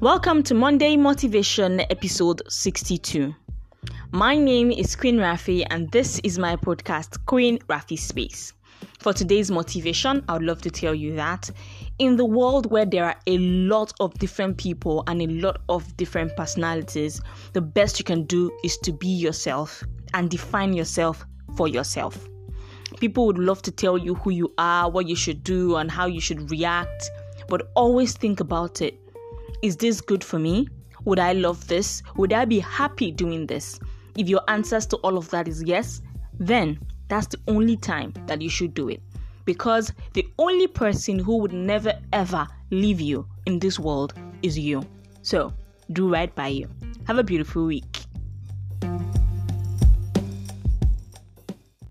Welcome to Monday Motivation episode 62. My name is Queen Rafi and this is my podcast Queen Rafi Space. For today's motivation, I would love to tell you that in the world where there are a lot of different people and a lot of different personalities, the best you can do is to be yourself and define yourself for yourself. People would love to tell you who you are, what you should do, and how you should react, but always think about it is this good for me? Would I love this? Would I be happy doing this? If your answers to all of that is yes, then that's the only time that you should do it. Because the only person who would never ever leave you in this world is you. So, do right by you. Have a beautiful week.